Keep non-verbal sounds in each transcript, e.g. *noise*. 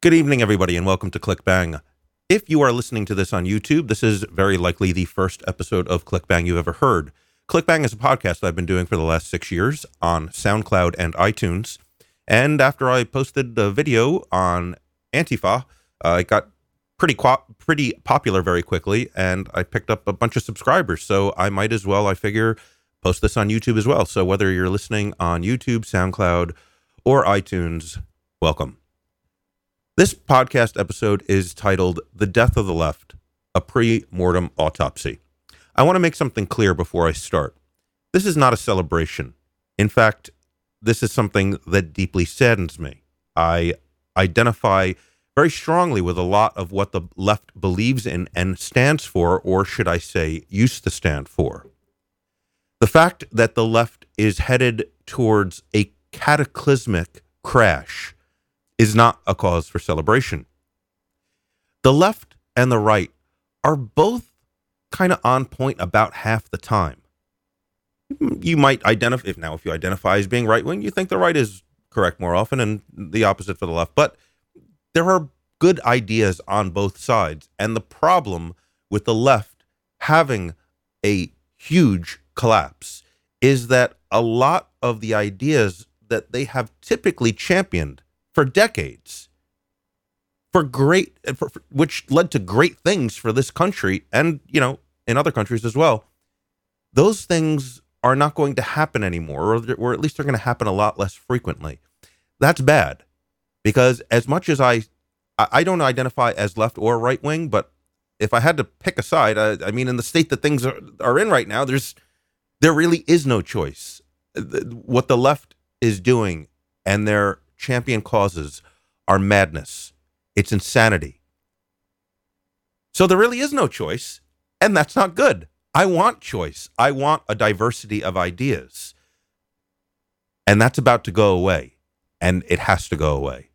Good evening, everybody, and welcome to ClickBang. If you are listening to this on YouTube, this is very likely the first episode of ClickBang you've ever heard. ClickBang is a podcast I've been doing for the last six years on SoundCloud and iTunes. And after I posted the video on Antifa, uh, it got pretty qua- pretty popular very quickly, and I picked up a bunch of subscribers. So I might as well, I figure, post this on YouTube as well. So whether you're listening on YouTube, SoundCloud, or iTunes, welcome. This podcast episode is titled The Death of the Left A Pre Mortem Autopsy. I want to make something clear before I start. This is not a celebration. In fact, this is something that deeply saddens me. I identify very strongly with a lot of what the left believes in and stands for, or should I say, used to stand for. The fact that the left is headed towards a cataclysmic crash is not a cause for celebration. The left and the right are both kind of on point about half the time. You might identify, if now, if you identify as being right wing, you think the right is correct more often and the opposite for the left. But there are good ideas on both sides. And the problem with the left having a huge collapse is that a lot of the ideas that they have typically championed for decades for great for, for, which led to great things for this country and you know in other countries as well. Those things are not going to happen anymore or, or at least they're going to happen a lot less frequently. That's bad because as much as i i don't identify as left or right wing but if i had to pick a side I, I mean in the state that things are, are in right now there's there really is no choice. What the left is doing and their champion causes are madness. It's insanity. So there really is no choice, and that's not good. I want choice. I want a diversity of ideas. And that's about to go away, and it has to go away.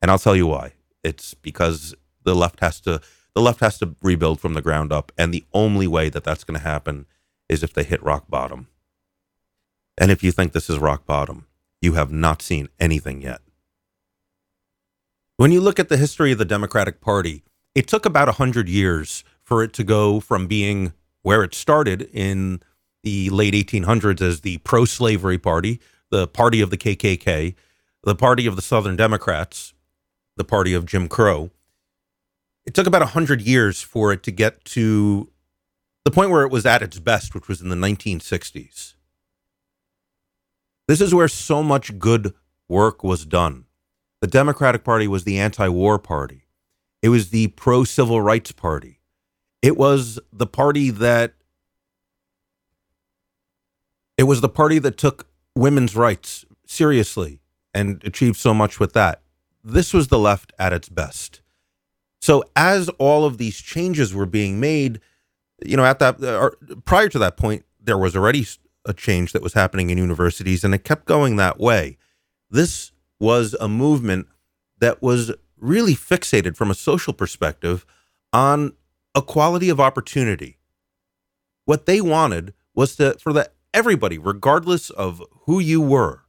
And I'll tell you why. It's because the left has to the left has to rebuild from the ground up, and the only way that that's going to happen is if they hit rock bottom. And if you think this is rock bottom, you have not seen anything yet. When you look at the history of the Democratic Party, it took about 100 years for it to go from being where it started in the late 1800s as the pro slavery party, the party of the KKK, the party of the Southern Democrats, the party of Jim Crow. It took about 100 years for it to get to the point where it was at its best, which was in the 1960s. This is where so much good work was done. The Democratic Party was the anti war party, it was the pro civil rights party, it was the party that. It was the party that took women's rights seriously and achieved so much with that. This was the left at its best. So, as all of these changes were being made, you know, at that, uh, or prior to that point, there was already a change that was happening in universities, and it kept going that way. This was a movement that was really fixated from a social perspective on equality of opportunity. What they wanted was to for that everybody, regardless of who you were,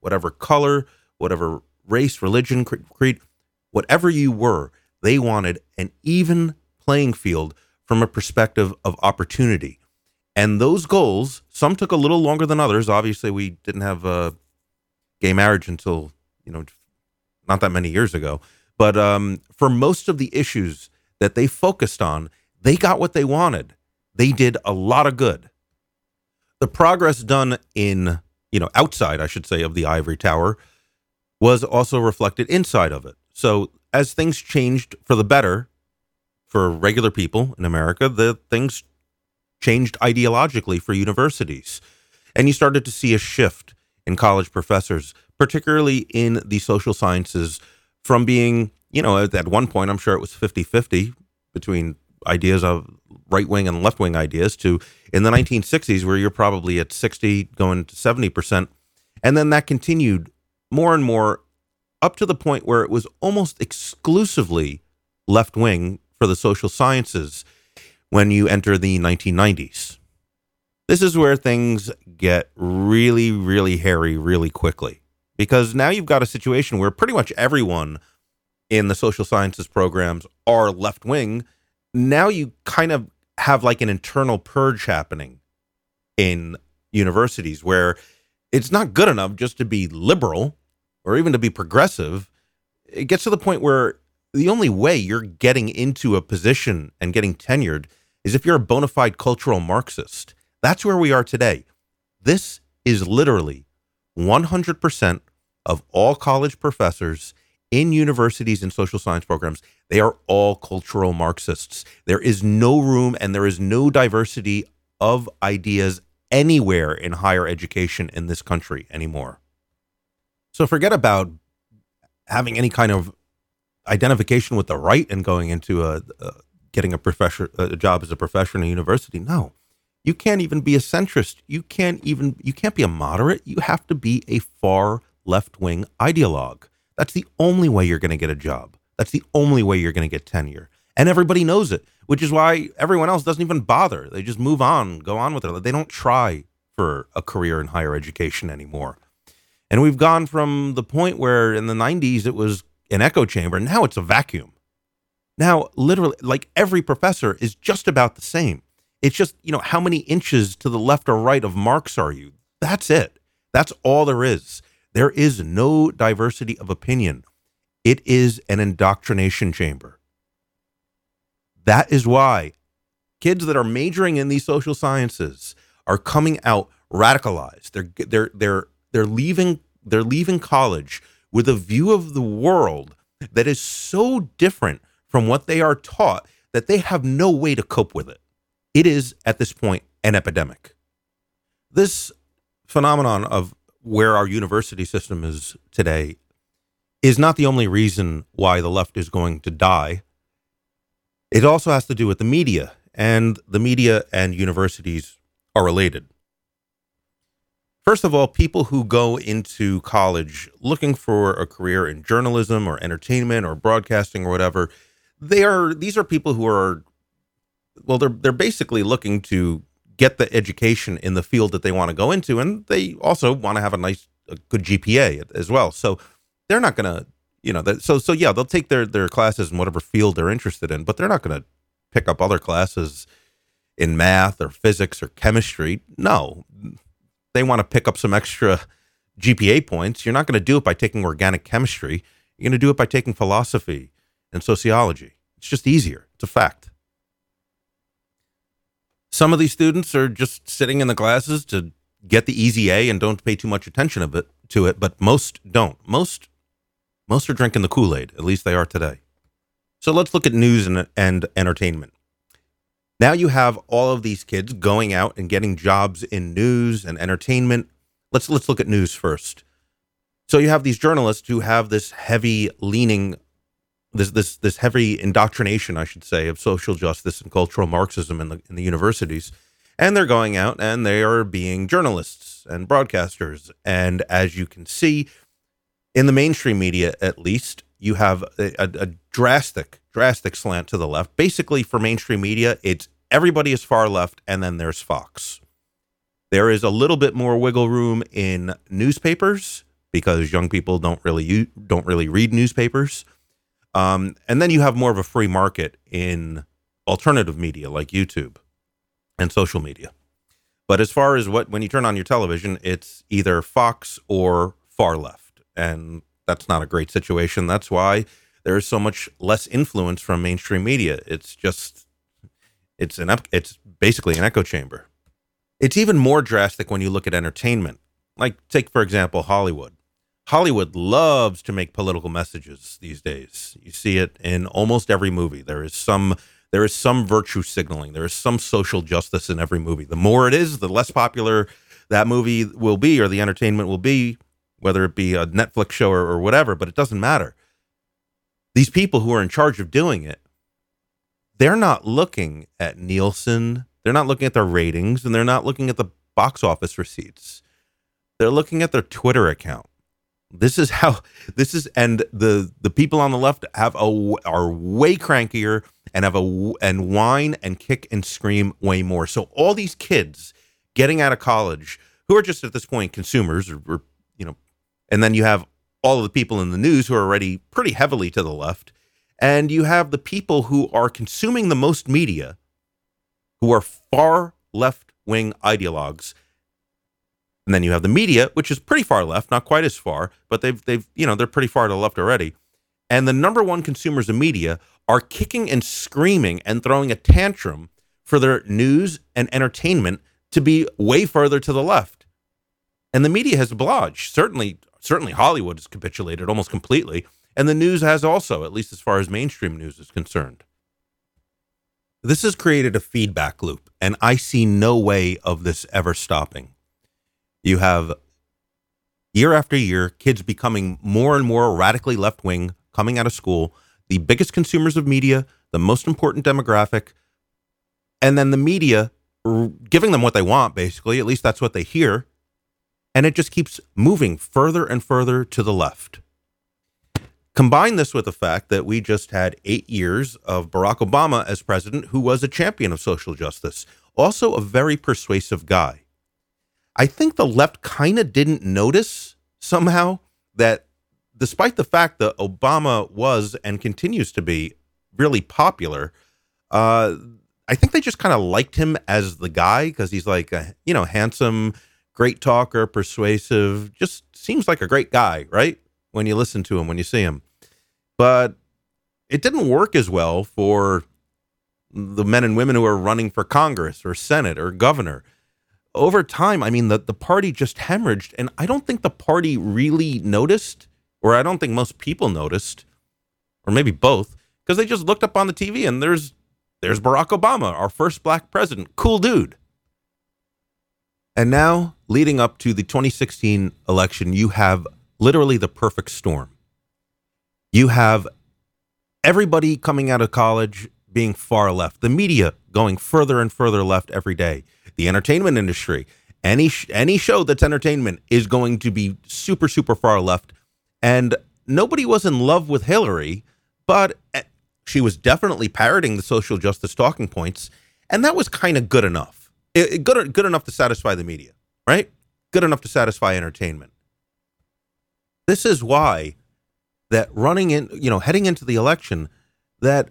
whatever color, whatever race, religion, creed, whatever you were, they wanted an even playing field from a perspective of opportunity. And those goals, some took a little longer than others. Obviously, we didn't have uh, gay marriage until, you know, not that many years ago. But um, for most of the issues that they focused on, they got what they wanted. They did a lot of good. The progress done in, you know, outside, I should say, of the ivory tower was also reflected inside of it. So as things changed for the better for regular people in America, the things changed ideologically for universities. And you started to see a shift in college professors, particularly in the social sciences, from being, you know, at one point, I'm sure it was 50 50 between ideas of right wing and left wing ideas to in the 1960s, where you're probably at 60 going to 70%. And then that continued more and more up to the point where it was almost exclusively left wing for the social sciences when you enter the 1990s. This is where things get really, really hairy really quickly because now you've got a situation where pretty much everyone in the social sciences programs are left wing. Now you kind of have like an internal purge happening in universities where it's not good enough just to be liberal or even to be progressive. It gets to the point where the only way you're getting into a position and getting tenured is if you're a bona fide cultural Marxist. That's where we are today. This is literally 100% of all college professors in universities and social science programs. They are all cultural Marxists. There is no room and there is no diversity of ideas anywhere in higher education in this country anymore. So forget about having any kind of identification with the right and going into a, a getting a professor a job as a professor in a university. No. You can't even be a centrist. You can't even you can't be a moderate. You have to be a far left-wing ideologue. That's the only way you're going to get a job. That's the only way you're going to get tenure. And everybody knows it, which is why everyone else doesn't even bother. They just move on, go on with it. They don't try for a career in higher education anymore. And we've gone from the point where in the 90s it was an echo chamber, now it's a vacuum. Now, literally, like every professor is just about the same. It's just, you know, how many inches to the left or right of Marx are you? That's it. That's all there is. There is no diversity of opinion. It is an indoctrination chamber. That is why kids that are majoring in these social sciences are coming out radicalized. They're they're they're they're leaving they're leaving college with a view of the world that is so different from what they are taught that they have no way to cope with it. It is at this point an epidemic. This phenomenon of where our university system is today is not the only reason why the left is going to die. It also has to do with the media, and the media and universities are related. First of all, people who go into college looking for a career in journalism or entertainment or broadcasting or whatever, they are these are people who are well, they're they're basically looking to get the education in the field that they want to go into, and they also want to have a nice, a good GPA as well. So they're not going to, you know, that, so so yeah, they'll take their their classes in whatever field they're interested in, but they're not going to pick up other classes in math or physics or chemistry. No, they want to pick up some extra GPA points. You're not going to do it by taking organic chemistry. You're going to do it by taking philosophy and sociology. It's just easier. It's a fact. Some of these students are just sitting in the classes to get the easy A and don't pay too much attention of it to it, but most don't. Most most are drinking the Kool-Aid, at least they are today. So let's look at news and, and entertainment. Now you have all of these kids going out and getting jobs in news and entertainment. Let's let's look at news first. So you have these journalists who have this heavy leaning this this this heavy indoctrination, I should say, of social justice and cultural Marxism in the in the universities, and they're going out and they are being journalists and broadcasters. And as you can see, in the mainstream media, at least, you have a, a, a drastic drastic slant to the left. Basically, for mainstream media, it's everybody is far left, and then there's Fox. There is a little bit more wiggle room in newspapers because young people don't really don't really read newspapers. Um, and then you have more of a free market in alternative media like YouTube and social media. But as far as what, when you turn on your television, it's either Fox or far left. And that's not a great situation. That's why there is so much less influence from mainstream media. It's just, it's an, it's basically an echo chamber. It's even more drastic when you look at entertainment. Like, take, for example, Hollywood. Hollywood loves to make political messages these days. You see it in almost every movie. There is some there is some virtue signaling. There is some social justice in every movie. The more it is, the less popular that movie will be or the entertainment will be, whether it be a Netflix show or, or whatever, but it doesn't matter. These people who are in charge of doing it, they're not looking at Nielsen, they're not looking at their ratings, and they're not looking at the box office receipts. They're looking at their Twitter account this is how this is, and the the people on the left have a are way crankier and have a and whine and kick and scream way more. So all these kids getting out of college who are just at this point consumers or, or you know And then you have all of the people in the news who are already pretty heavily to the left. And you have the people who are consuming the most media who are far left wing ideologues. And then you have the media, which is pretty far left, not quite as far, but they've they've you know they're pretty far to the left already. And the number one consumers of media are kicking and screaming and throwing a tantrum for their news and entertainment to be way further to the left. And the media has obliged. Certainly, certainly Hollywood has capitulated almost completely. And the news has also, at least as far as mainstream news is concerned. This has created a feedback loop, and I see no way of this ever stopping. You have year after year kids becoming more and more radically left wing coming out of school, the biggest consumers of media, the most important demographic, and then the media giving them what they want, basically. At least that's what they hear. And it just keeps moving further and further to the left. Combine this with the fact that we just had eight years of Barack Obama as president, who was a champion of social justice, also a very persuasive guy. I think the left kind of didn't notice somehow that despite the fact that Obama was and continues to be really popular, uh, I think they just kind of liked him as the guy because he's like a you know handsome, great talker, persuasive, just seems like a great guy, right? When you listen to him, when you see him, but it didn't work as well for the men and women who are running for Congress or Senate or governor. Over time, I mean, the, the party just hemorrhaged, and I don't think the party really noticed, or I don't think most people noticed, or maybe both, because they just looked up on the TV and there's there's Barack Obama, our first black president. Cool dude. And now, leading up to the 2016 election, you have literally the perfect storm. You have everybody coming out of college being far left, the media going further and further left every day, the entertainment industry, any any show that's entertainment is going to be super super far left, and nobody was in love with Hillary, but eh, she was definitely parroting the social justice talking points, and that was kind of good enough. It, it, eh, good, good enough to satisfy the media, right? Good enough to satisfy entertainment. This is why that running in, you know, heading into the election, that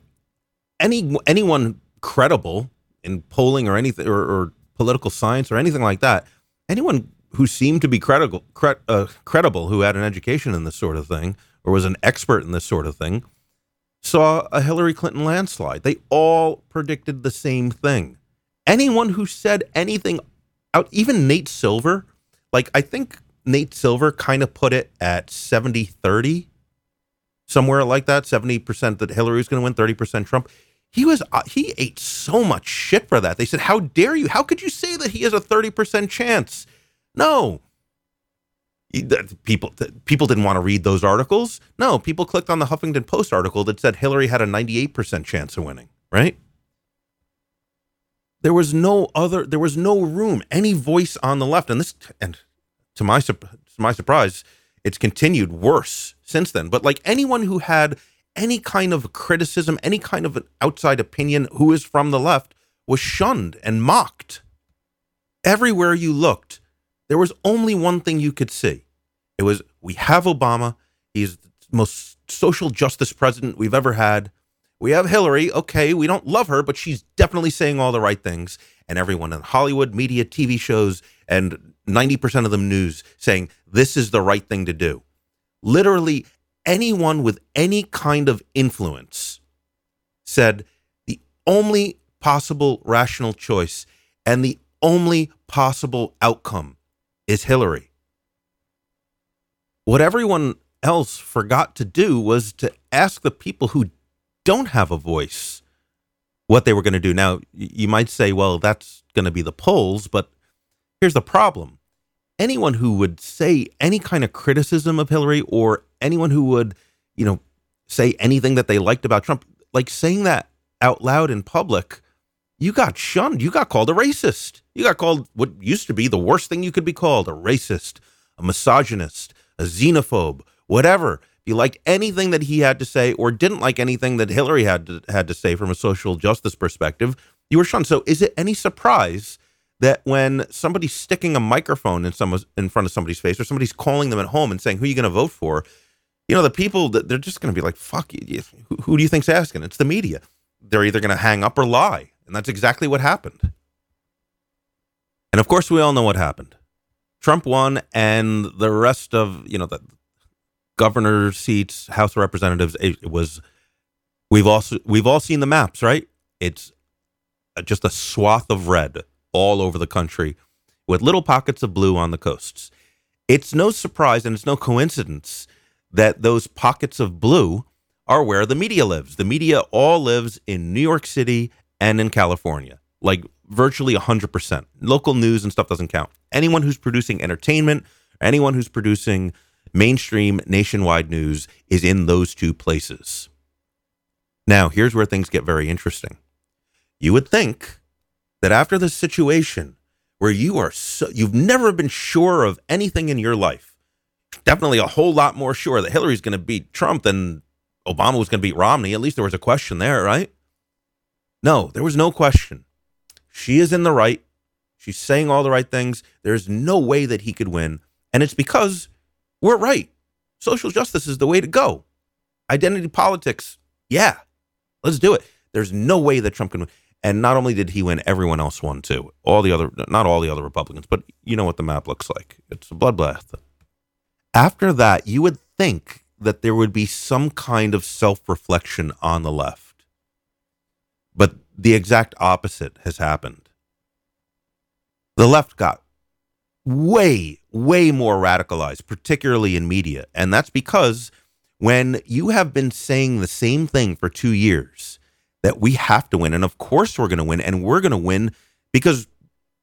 any anyone credible in polling or anything or, or political science or anything like that, anyone who seemed to be credible, cre- uh, credible, who had an education in this sort of thing or was an expert in this sort of thing, saw a Hillary Clinton landslide. They all predicted the same thing. Anyone who said anything out, even Nate Silver, like I think Nate Silver kind of put it at 70 30, somewhere like that 70% that Hillary was going to win, 30% Trump. He was uh, he ate so much shit for that. They said, "How dare you? How could you say that he has a 30% chance?" No, people people didn't want to read those articles. No, people clicked on the Huffington Post article that said Hillary had a 98% chance of winning, right? There was no other there was no room any voice on the left and this and to my to my surprise, it's continued worse since then. But like anyone who had any kind of criticism, any kind of an outside opinion who is from the left was shunned and mocked. Everywhere you looked, there was only one thing you could see it was we have Obama. He's the most social justice president we've ever had. We have Hillary. Okay, we don't love her, but she's definitely saying all the right things. And everyone in Hollywood, media, TV shows, and 90% of them news saying this is the right thing to do. Literally, anyone with any kind of influence said the only possible rational choice and the only possible outcome is Hillary. What everyone else forgot to do was to ask the people who don't have a voice what they were going to do. Now, you might say, well, that's going to be the polls, but here's the problem. Anyone who would say any kind of criticism of Hillary or anyone who would, you know, say anything that they liked about Trump, like saying that out loud in public, you got shunned. You got called a racist. You got called what used to be the worst thing you could be called a racist, a misogynist, a xenophobe, whatever. If you liked anything that he had to say or didn't like anything that Hillary had to, had to say from a social justice perspective, you were shunned. So is it any surprise that when somebody's sticking a microphone in some in front of somebody's face or somebody's calling them at home and saying who are you going to vote for, you know the people that they're just going to be like fuck you. Who, who do you think's asking? It's the media. They're either going to hang up or lie, and that's exactly what happened. And of course, we all know what happened. Trump won, and the rest of you know the governor seats, House of Representatives, it was. We've also we've all seen the maps, right? It's uh, just a swath of red all over the country with little pockets of blue on the coasts. It's no surprise and it's no coincidence that those pockets of blue are where the media lives. The media all lives in New York City and in California, like virtually 100%. Local news and stuff doesn't count. Anyone who's producing entertainment, anyone who's producing mainstream nationwide news is in those two places. Now, here's where things get very interesting. You would think that after this situation where you are so, you've never been sure of anything in your life, definitely a whole lot more sure that Hillary's going to beat Trump than Obama was going to beat Romney. At least there was a question there, right? No, there was no question. She is in the right. She's saying all the right things. There's no way that he could win. And it's because we're right. Social justice is the way to go. Identity politics, yeah, let's do it. There's no way that Trump can win. And not only did he win, everyone else won too. All the other, not all the other Republicans, but you know what the map looks like. It's a bloodbath. After that, you would think that there would be some kind of self reflection on the left. But the exact opposite has happened. The left got way, way more radicalized, particularly in media. And that's because when you have been saying the same thing for two years, that we have to win. And of course we're going to win. And we're going to win because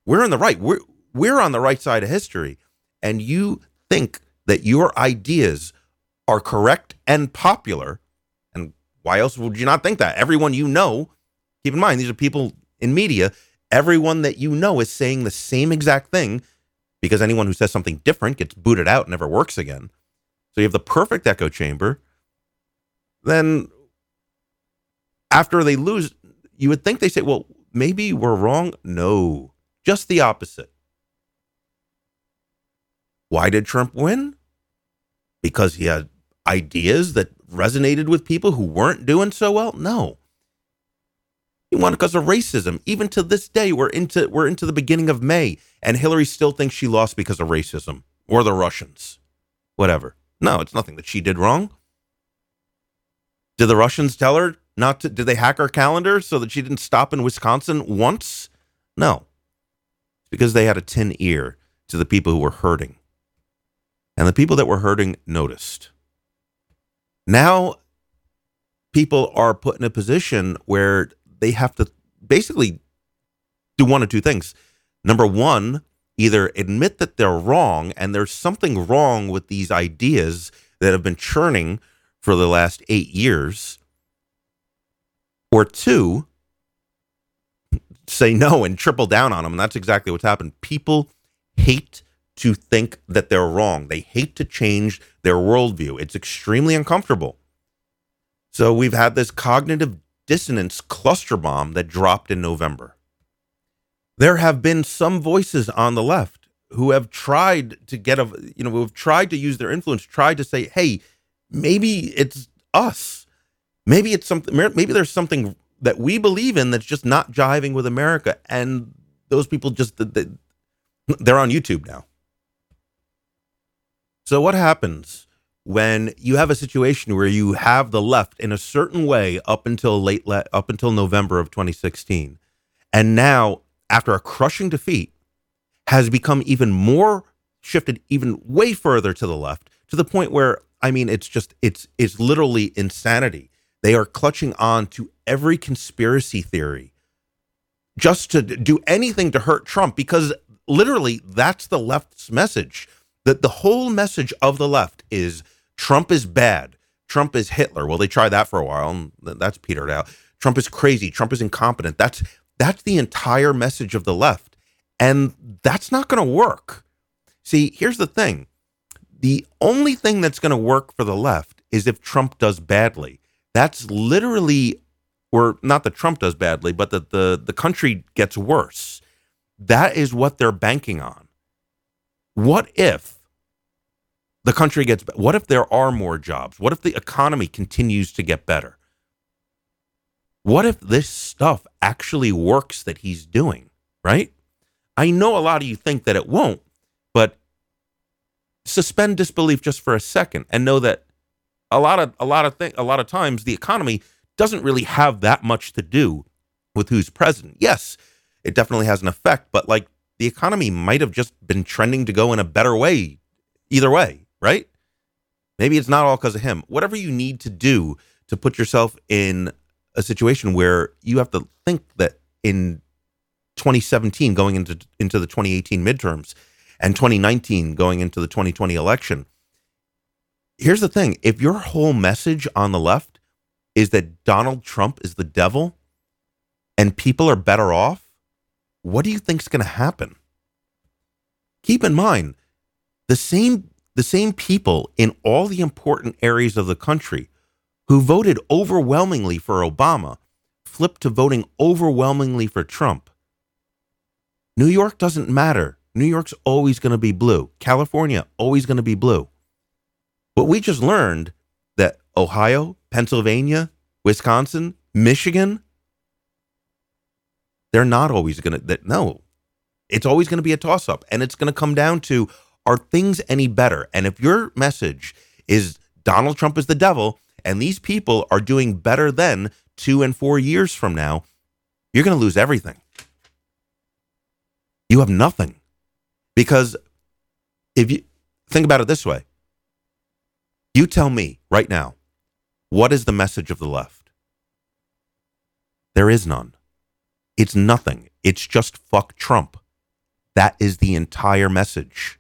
we're in the right. We're, we're on the right side of history. And you think that your ideas are correct and popular. And why else would you not think that? Everyone you know, keep in mind, these are people in media. Everyone that you know is saying the same exact thing because anyone who says something different gets booted out, and never works again. So you have the perfect echo chamber. Then after they lose, you would think they say, well, maybe we're wrong. No, just the opposite. Why did Trump win? Because he had ideas that resonated with people who weren't doing so well? No. He won because of racism. Even to this day, we're into we're into the beginning of May, and Hillary still thinks she lost because of racism or the Russians. Whatever. No, it's nothing that she did wrong. Did the Russians tell her not to, did they hack her calendar so that she didn't stop in Wisconsin once? No. Because they had a tin ear to the people who were hurting. And the people that were hurting noticed. Now, people are put in a position where they have to basically do one of two things. Number one, either admit that they're wrong and there's something wrong with these ideas that have been churning for the last eight years, or two, say no and triple down on them. And that's exactly what's happened. People hate to think that they're wrong. They hate to change their worldview. It's extremely uncomfortable. So we've had this cognitive dissonance cluster bomb that dropped in November. There have been some voices on the left who have tried to get a, you know, who have tried to use their influence, tried to say, hey, maybe it's us maybe it's something maybe there's something that we believe in that's just not jiving with America and those people just they're on YouTube now. So what happens when you have a situation where you have the left in a certain way up until late up until November of 2016 and now after a crushing defeat has become even more shifted even way further to the left to the point where I mean it's just it's it's literally insanity they are clutching on to every conspiracy theory just to do anything to hurt Trump because literally that's the left's message. That the whole message of the left is Trump is bad. Trump is Hitler. Well, they tried that for a while and that's petered out. Trump is crazy. Trump is incompetent. That's that's the entire message of the left. And that's not going to work. See, here's the thing. The only thing that's going to work for the left is if Trump does badly. That's literally, or not that Trump does badly, but that the, the country gets worse. that is what they're banking on. What if the country gets what if there are more jobs? What if the economy continues to get better? What if this stuff actually works that he's doing, right? I know a lot of you think that it won't, but suspend disbelief just for a second and know that a lot of a lot of th- a lot of times the economy doesn't really have that much to do with who's president. Yes, it definitely has an effect, but like the economy might have just been trending to go in a better way either way, right? Maybe it's not all because of him. Whatever you need to do to put yourself in a situation where you have to think that in 2017 going into into the 2018 midterms and 2019 going into the 2020 election. Here's the thing, if your whole message on the left is that Donald Trump is the devil and people are better off, what do you think is going to happen? Keep in mind, the same the same people in all the important areas of the country who voted overwhelmingly for Obama flipped to voting overwhelmingly for Trump. New York doesn't matter. New York's always going to be blue. California always going to be blue. But we just learned that Ohio, Pennsylvania, Wisconsin, Michigan, they're not always going to no. It's always going to be a toss up and it's going to come down to are things any better? And if your message is Donald Trump is the devil and these people are doing better than 2 and 4 years from now, you're going to lose everything. You have nothing. Because if you think about it this way, you tell me right now, what is the message of the left? There is none. It's nothing. It's just fuck Trump. That is the entire message.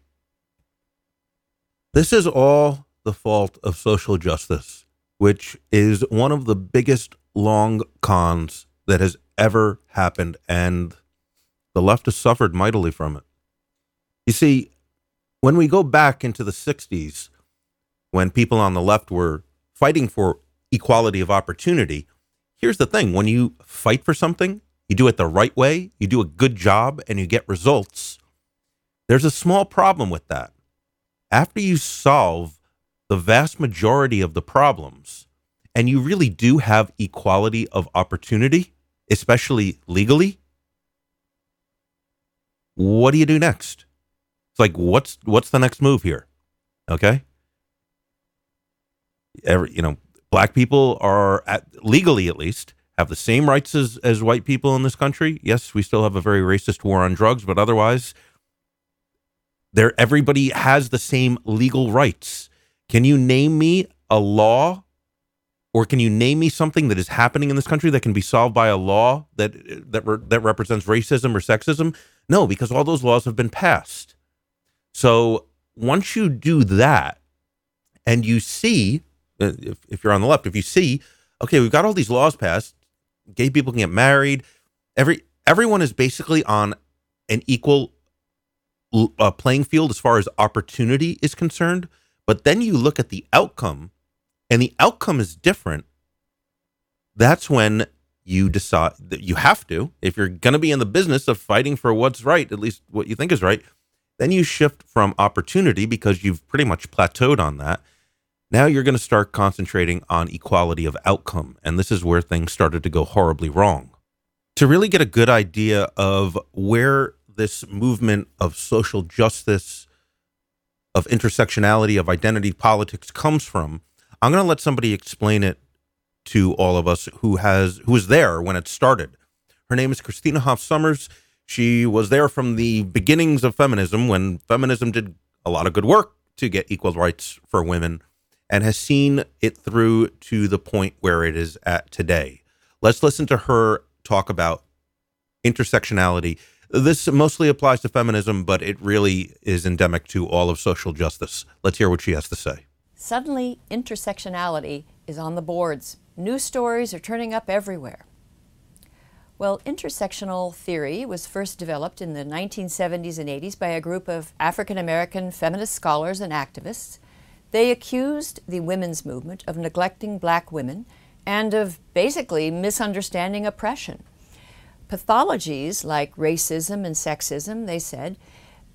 This is all the fault of social justice, which is one of the biggest long cons that has ever happened. And the left has suffered mightily from it. You see, when we go back into the 60s, when people on the left were fighting for equality of opportunity, here's the thing when you fight for something, you do it the right way, you do a good job, and you get results. There's a small problem with that. After you solve the vast majority of the problems, and you really do have equality of opportunity, especially legally, what do you do next? It's like what's what's the next move here? Okay? Every you know, black people are at, legally at least have the same rights as as white people in this country. Yes, we still have a very racist war on drugs, but otherwise there everybody has the same legal rights. Can you name me a law or can you name me something that is happening in this country that can be solved by a law that that re, that represents racism or sexism? No, because all those laws have been passed. So once you do that, and you see, if, if you're on the left, if you see, okay, we've got all these laws passed, gay people can get married, every everyone is basically on an equal uh, playing field as far as opportunity is concerned. But then you look at the outcome and the outcome is different, that's when you decide that you have to, if you're going to be in the business of fighting for what's right, at least what you think is right, then you shift from opportunity because you've pretty much plateaued on that. Now you're going to start concentrating on equality of outcome. And this is where things started to go horribly wrong. To really get a good idea of where this movement of social justice, of intersectionality, of identity politics comes from, I'm going to let somebody explain it to all of us who has who was there when it started. Her name is Christina Hoff Sommers. She was there from the beginnings of feminism when feminism did a lot of good work to get equal rights for women and has seen it through to the point where it is at today. Let's listen to her talk about intersectionality. This mostly applies to feminism, but it really is endemic to all of social justice. Let's hear what she has to say. Suddenly, intersectionality is on the boards. News stories are turning up everywhere. Well, intersectional theory was first developed in the 1970s and 80s by a group of African American feminist scholars and activists. They accused the women's movement of neglecting black women and of basically misunderstanding oppression. pathologies like racism and sexism, they said,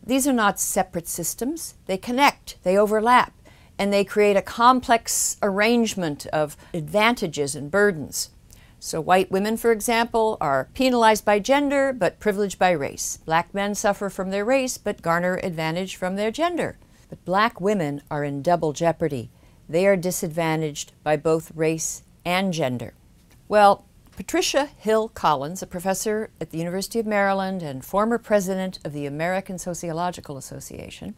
these are not separate systems. They connect, they overlap, and they create a complex arrangement of advantages and burdens. So, white women, for example, are penalized by gender but privileged by race. Black men suffer from their race but garner advantage from their gender. But black women are in double jeopardy. They are disadvantaged by both race and gender. Well, Patricia Hill Collins, a professor at the University of Maryland and former president of the American Sociological Association,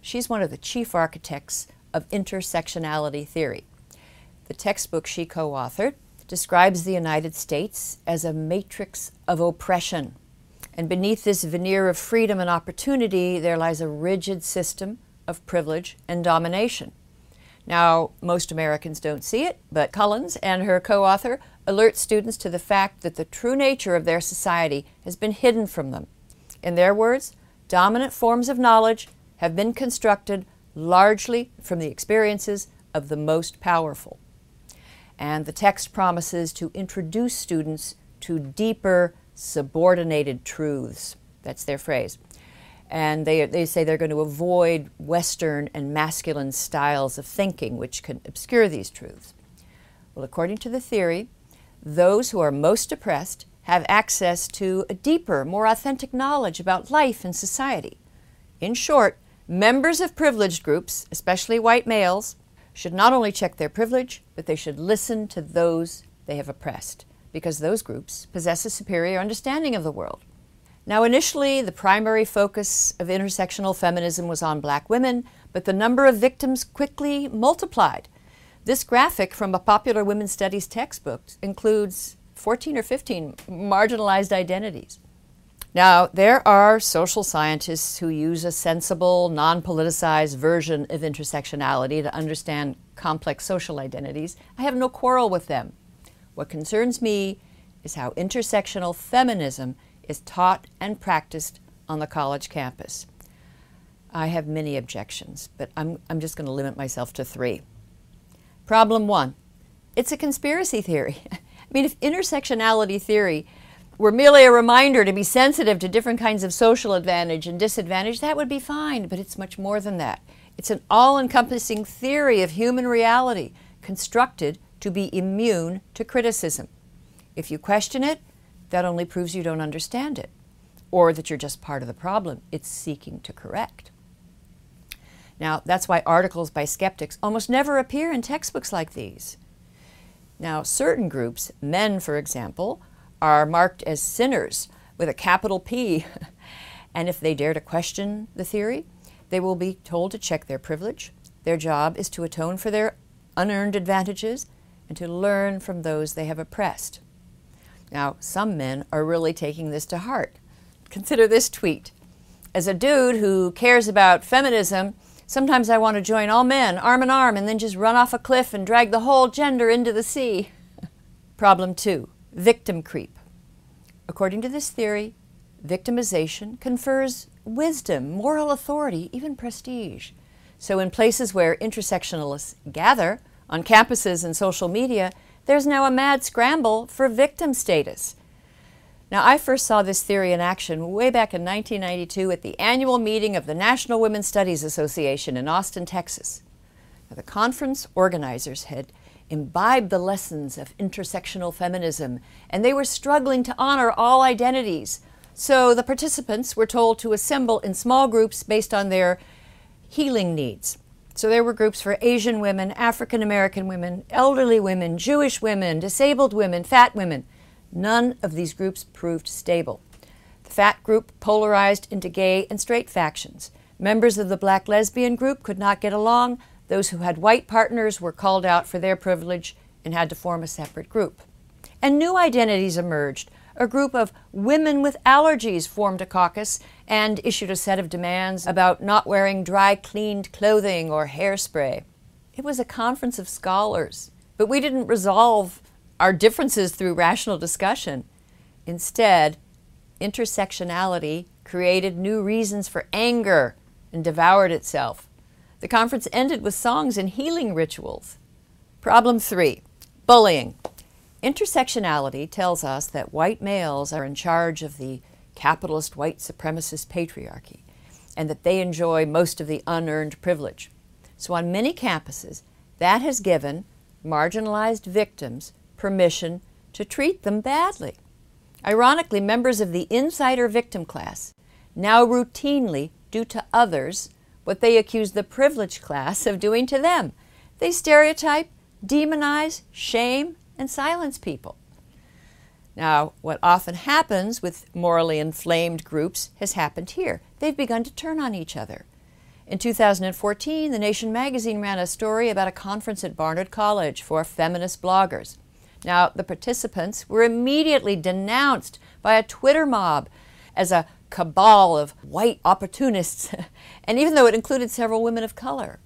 she's one of the chief architects of intersectionality theory. The textbook she co authored describes the United States as a matrix of oppression. And beneath this veneer of freedom and opportunity, there lies a rigid system of privilege and domination. Now, most Americans don't see it, but Collins and her co author alert students to the fact that the true nature of their society has been hidden from them. In their words, dominant forms of knowledge have been constructed largely from the experiences of the most powerful. And the text promises to introduce students to deeper, subordinated truths. That's their phrase. And they, they say they're going to avoid Western and masculine styles of thinking, which can obscure these truths. Well, according to the theory, those who are most oppressed have access to a deeper, more authentic knowledge about life and society. In short, members of privileged groups, especially white males, should not only check their privilege, but they should listen to those they have oppressed, because those groups possess a superior understanding of the world. Now, initially, the primary focus of intersectional feminism was on black women, but the number of victims quickly multiplied. This graphic from a popular women's studies textbook includes 14 or 15 marginalized identities. Now, there are social scientists who use a sensible, non politicized version of intersectionality to understand complex social identities. I have no quarrel with them. What concerns me is how intersectional feminism is taught and practiced on the college campus. I have many objections, but I'm, I'm just going to limit myself to three. Problem one it's a conspiracy theory. *laughs* I mean, if intersectionality theory were merely a reminder to be sensitive to different kinds of social advantage and disadvantage, that would be fine, but it's much more than that. It's an all encompassing theory of human reality constructed to be immune to criticism. If you question it, that only proves you don't understand it or that you're just part of the problem it's seeking to correct. Now, that's why articles by skeptics almost never appear in textbooks like these. Now, certain groups, men for example, are marked as sinners with a capital P. *laughs* and if they dare to question the theory, they will be told to check their privilege. Their job is to atone for their unearned advantages and to learn from those they have oppressed. Now, some men are really taking this to heart. Consider this tweet. As a dude who cares about feminism, sometimes I want to join all men arm in arm and then just run off a cliff and drag the whole gender into the sea. *laughs* Problem two victim creep. According to this theory, victimization confers wisdom, moral authority, even prestige. So, in places where intersectionalists gather, on campuses and social media, there's now a mad scramble for victim status. Now, I first saw this theory in action way back in 1992 at the annual meeting of the National Women's Studies Association in Austin, Texas. Now, the conference organizers had imbibed the lessons of intersectional feminism, and they were struggling to honor all identities. So the participants were told to assemble in small groups based on their healing needs. So there were groups for Asian women, African American women, elderly women, Jewish women, disabled women, fat women. None of these groups proved stable. The fat group polarized into gay and straight factions. Members of the black lesbian group could not get along, those who had white partners were called out for their privilege and had to form a separate group. And new identities emerged. A group of women with allergies formed a caucus and issued a set of demands about not wearing dry cleaned clothing or hairspray. It was a conference of scholars, but we didn't resolve our differences through rational discussion. Instead, intersectionality created new reasons for anger and devoured itself. The conference ended with songs and healing rituals. Problem three bullying. Intersectionality tells us that white males are in charge of the capitalist white supremacist patriarchy and that they enjoy most of the unearned privilege. So, on many campuses, that has given marginalized victims permission to treat them badly. Ironically, members of the insider victim class now routinely do to others what they accuse the privileged class of doing to them. They stereotype, demonize, shame, and silence people. Now, what often happens with morally inflamed groups has happened here. They've begun to turn on each other. In 2014, The Nation magazine ran a story about a conference at Barnard College for feminist bloggers. Now, the participants were immediately denounced by a Twitter mob as a cabal of white opportunists, *laughs* and even though it included several women of color.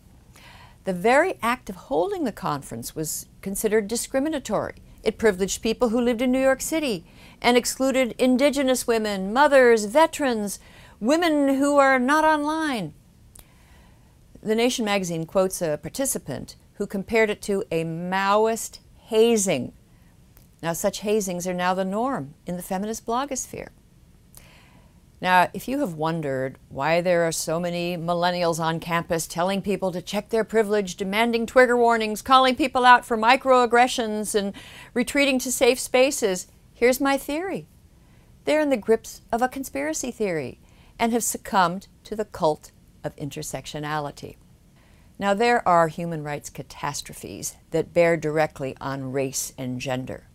The very act of holding the conference was considered discriminatory. It privileged people who lived in New York City and excluded indigenous women, mothers, veterans, women who are not online. The Nation magazine quotes a participant who compared it to a Maoist hazing. Now, such hazings are now the norm in the feminist blogosphere. Now, if you have wondered why there are so many millennials on campus telling people to check their privilege, demanding trigger warnings, calling people out for microaggressions, and retreating to safe spaces, here's my theory. They're in the grips of a conspiracy theory and have succumbed to the cult of intersectionality. Now, there are human rights catastrophes that bear directly on race and gender.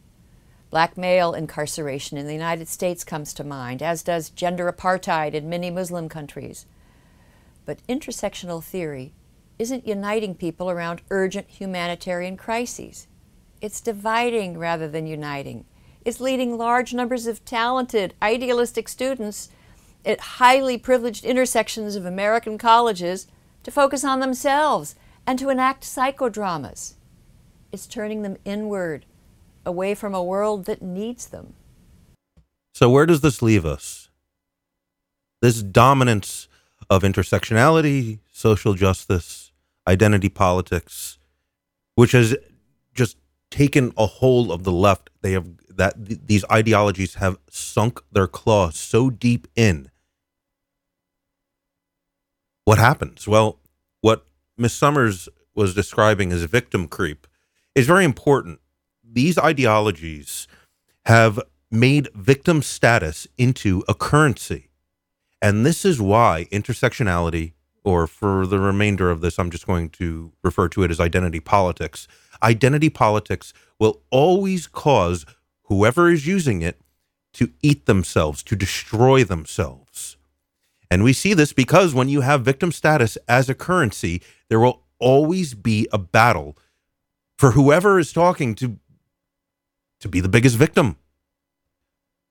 Black male incarceration in the United States comes to mind, as does gender apartheid in many Muslim countries. But intersectional theory isn't uniting people around urgent humanitarian crises. It's dividing rather than uniting. It's leading large numbers of talented, idealistic students at highly privileged intersections of American colleges to focus on themselves and to enact psychodramas. It's turning them inward away from a world that needs them. So, where does this leave us? This dominance of intersectionality, social justice, identity politics, which has just taken a hold of the left. They have that th- these ideologies have sunk their claws so deep in. What happens? Well, what Miss Sommers was describing as victim creep is very important these ideologies have made victim status into a currency. And this is why intersectionality, or for the remainder of this, I'm just going to refer to it as identity politics. Identity politics will always cause whoever is using it to eat themselves, to destroy themselves. And we see this because when you have victim status as a currency, there will always be a battle for whoever is talking to to be the biggest victim.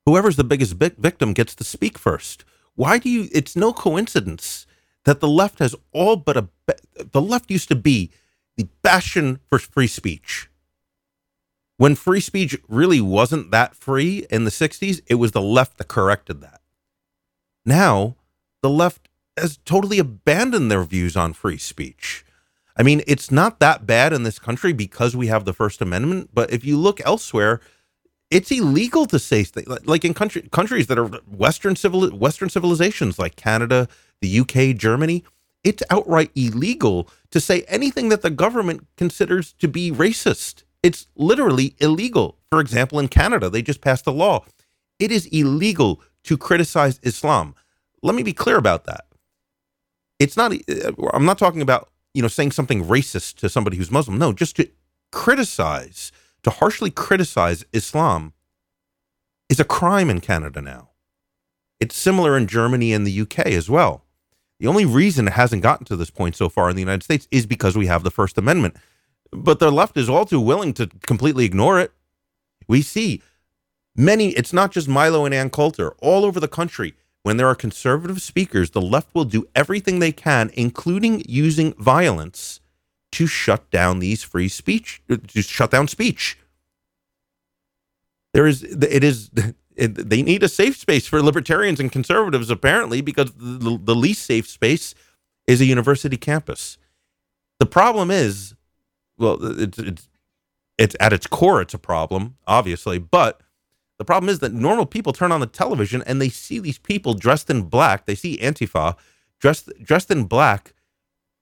Whoever's the biggest victim gets to speak first. Why do you? It's no coincidence that the left has all but a. The left used to be the bastion for free speech. When free speech really wasn't that free in the 60s, it was the left that corrected that. Now, the left has totally abandoned their views on free speech. I mean, it's not that bad in this country because we have the First Amendment, but if you look elsewhere, it's illegal to say things like in country, countries that are Western civil Western civilizations like Canada, the UK, Germany. It's outright illegal to say anything that the government considers to be racist. It's literally illegal. For example, in Canada, they just passed a law. It is illegal to criticize Islam. Let me be clear about that. It's not. Uh, I'm not talking about you know, saying something racist to somebody who's Muslim. No, just to criticize, to harshly criticize Islam is a crime in Canada now. It's similar in Germany and the UK as well. The only reason it hasn't gotten to this point so far in the United States is because we have the First Amendment. But the left is all too willing to completely ignore it. We see many, it's not just Milo and Ann Coulter, all over the country when there are conservative speakers, the left will do everything they can, including using violence, to shut down these free speech, uh, to shut down speech. There is, it is, *laughs* it, they need a safe space for libertarians and conservatives, apparently, because the, the least safe space is a university campus. The problem is, well, it's, it's it's at its core, it's a problem, obviously. But the problem is that normal people turn on the television and they see these people dressed in black. They see Antifa dressed dressed in black,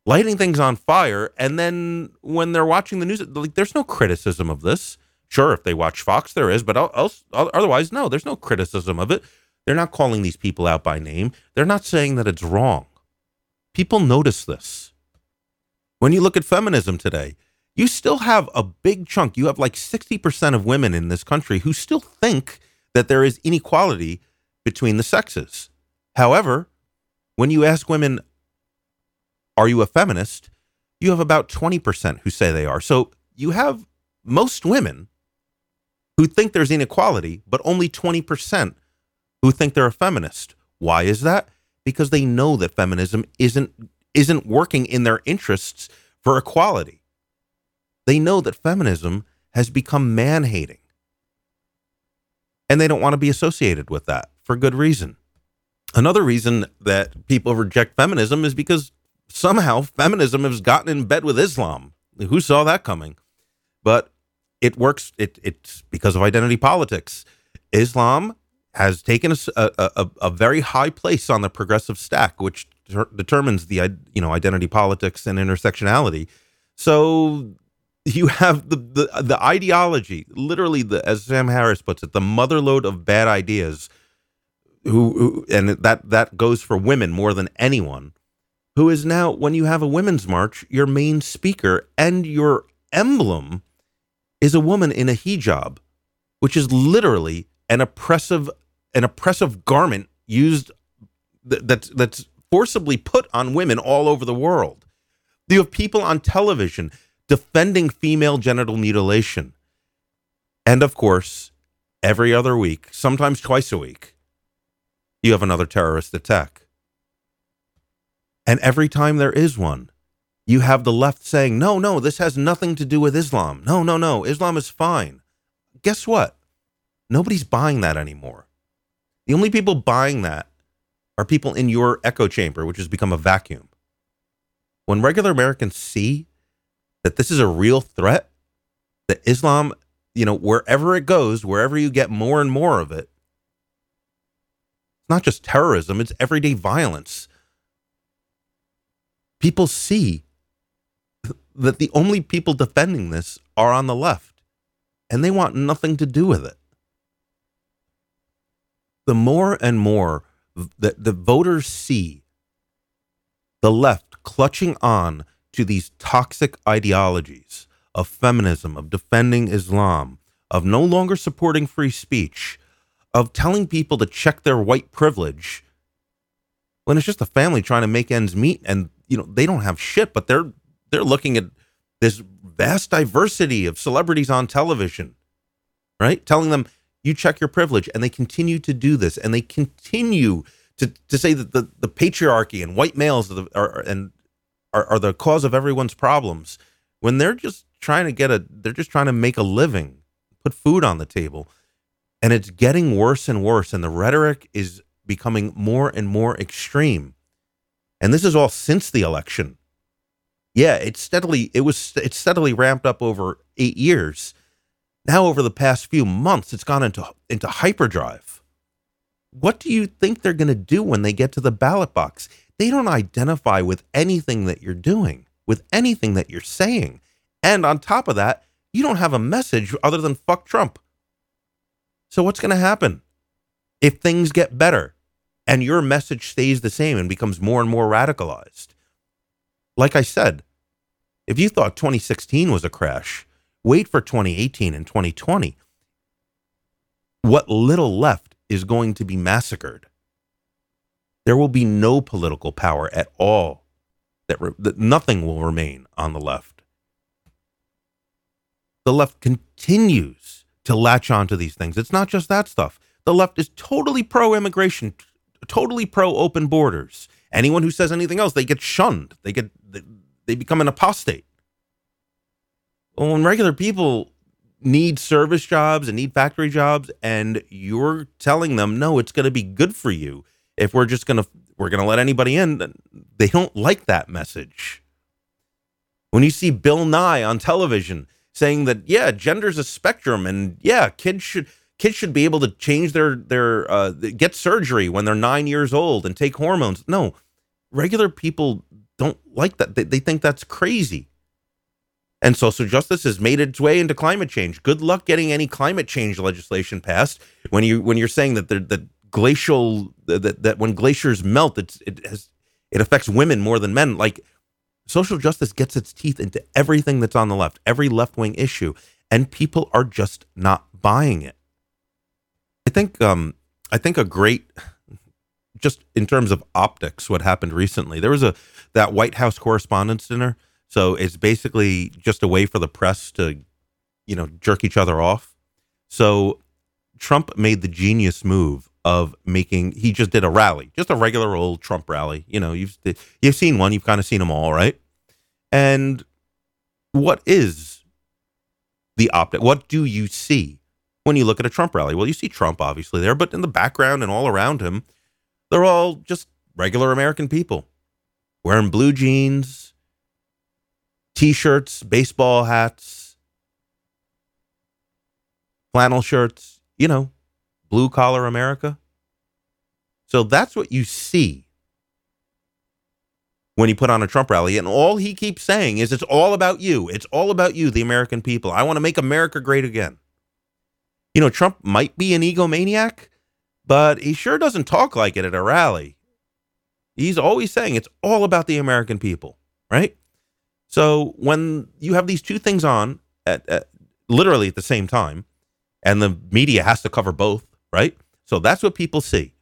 lighting things on fire, and then when they're watching the news, like there's no criticism of this. Sure, if they watch Fox, there is, but else, otherwise, no, there's no criticism of it. They're not calling these people out by name. They're not saying that it's wrong. People notice this. When you look at feminism today, you still have a big chunk. You have like 60% of women in this country who still think that there is inequality between the sexes. However, when you ask women, are you a feminist? You have about 20% who say they are. So you have most women who think there's inequality, but only 20% who think they're a feminist. Why is that? Because they know that feminism isn't isn't working in their interests for equality. They know that feminism has become man hating. And they don't want to be associated with that for good reason. Another reason that people reject feminism is because somehow feminism has gotten in bed with Islam. Who saw that coming? But it works. It, it's because of identity politics. Islam has taken a, a, a, very high place on the progressive stack, which ter- determines the you know identity politics and intersectionality. So *laughs* you have the, the the ideology, literally the as Sam Harris puts it, the motherload of bad ideas. Who, who and that that goes for women more than anyone. Who is now when you have a women's march, your main speaker and your emblem is a woman in a hijab, which is literally an oppressive an oppressive garment used that, that's that's forcibly put on women all over the world. You have people on television defending female genital mutilation. And of course, every other week, sometimes twice a week, you have another terrorist attack. And every time there is one, you have the left saying, no, no, this has nothing to do with Islam. No, no, no, Islam is fine. Guess what? Nobody's buying that anymore. The only people buying that are people in your echo chamber, which has become a vacuum. When regular Americans see that this is a real threat, that Islam, you know, wherever it goes, wherever you get more and more of it, it's not just terrorism, it's everyday violence. People see that the only people defending this are on the left, and they want nothing to do with it. The more and more that the voters see the left clutching on to these toxic ideologies of feminism, of defending Islam, of no longer supporting free speech, of telling people to check their white privilege when it's just a family trying to make ends meet and you know they don't have shit but they're they're looking at this vast diversity of celebrities on television right? Telling them you check your privilege and they continue to do this and they continue to, to say that the, the patriarchy and white males are, are and are, are the cause of everyone's problems. When they're just trying to get a they're just trying to make a living put food on the table and it's getting worse and worse and the rhetoric is becoming more and more extreme. And this is all since the election. Yeah it's steadily it was it's steadily ramped up over eight years. Now over the past few months it's gone into into hyperdrive. What do you think they're going to do when they get to the ballot box they don't identify with anything that you're doing, with anything that you're saying. And on top of that, you don't have a message other than fuck Trump. So what's going to happen if things get better and your message stays the same and becomes more and more radicalized? Like I said, if you thought 2016 was a crash, wait for 2018 and 2020. What little left is going to be massacred there will be no political power at all. That, re- that nothing will remain on the left. The left continues to latch onto these things. It's not just that stuff. The left is totally pro immigration, totally pro open borders. Anyone who says anything else, they get shunned. They get they, they become an apostate. Well, when regular people need service jobs and need factory jobs, and you're telling them, no, it's going to be good for you if we're just going to we're going to let anybody in they don't like that message when you see bill nye on television saying that yeah, gender's a spectrum, and yeah, kids should kids should be able to change their their uh, get surgery when they're nine years old and take hormones. No, regular people don't like that. They, they think that's crazy. And social justice has made its way into climate change. Good luck getting any climate change legislation passed when you when you're saying that the glacial that, that when glaciers melt, it's it has it affects women more than men. Like social justice gets its teeth into everything that's on the left, every left wing issue, and people are just not buying it. I think um I think a great just in terms of optics, what happened recently. There was a that White House Correspondents' Dinner. So it's basically just a way for the press to, you know, jerk each other off. So Trump made the genius move of making. He just did a rally, just a regular old Trump rally. You know, you've you've seen one. You've kind of seen them all, right? And what is the optic? What do you see when you look at a Trump rally? Well, you see Trump obviously there, but in the background and all around him, they're all just regular American people wearing blue jeans, t shirts, baseball hats, flannel shirts, you know, blue collar America. So that's what you see when he put on a Trump rally. And all he keeps saying is, it's all about you. It's all about you, the American people. I want to make America great again. You know, Trump might be an egomaniac, but he sure doesn't talk like it at a rally. He's always saying it's all about the American people, right? So when you have these two things on at, at literally at the same time, and the media has to cover both, right? So that's what people see.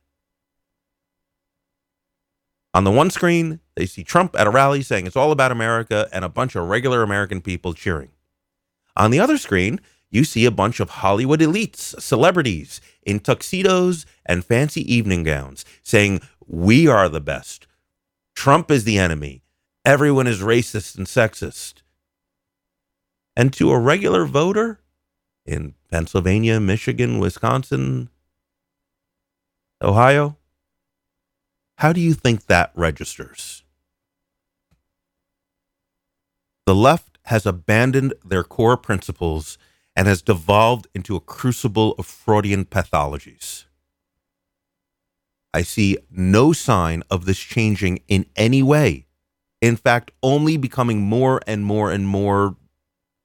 On the one screen, they see Trump at a rally saying it's all about America and a bunch of regular American people cheering. On the other screen, you see a bunch of Hollywood elites, celebrities in tuxedos and fancy evening gowns saying, We are the best. Trump is the enemy. Everyone is racist and sexist. And to a regular voter in Pennsylvania, Michigan, Wisconsin, Ohio, how do you think that registers? The left has abandoned their core principles and has devolved into a crucible of Freudian pathologies. I see no sign of this changing in any way. In fact, only becoming more and more and more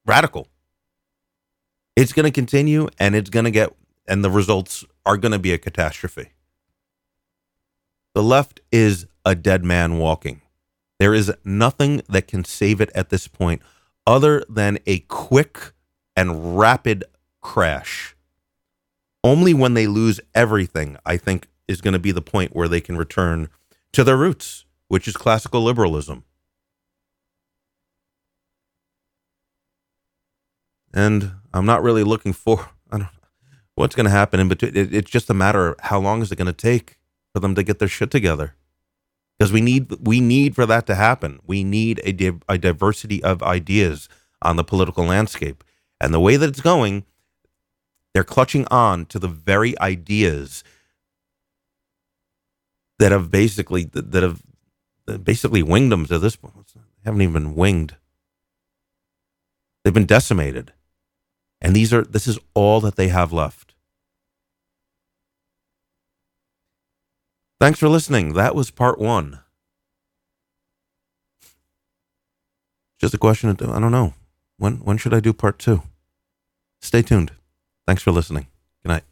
radical. It's going to continue and it's going to get, and the results are going to be a catastrophe. The left is a dead man walking. There is nothing that can save it at this point other than a quick and rapid crash. Only when they lose everything, I think, is going to be the point where they can return to their roots, which is classical liberalism. And I'm not really looking for I don't what's going to happen in between. It, it's just a matter of how long is it going to take for them to get their shit together because we need we need for that to happen. We need a, a diversity of ideas on the political landscape. And the way that it's going, they're clutching on to the very ideas that have basically that have basically winged them to this point. They haven't even been winged. They've been decimated. And these are this is all that they have left. Thanks for listening. That was part 1. Just a question of, I don't know. When when should I do part two? Stay tuned. Thanks for listening. Good night.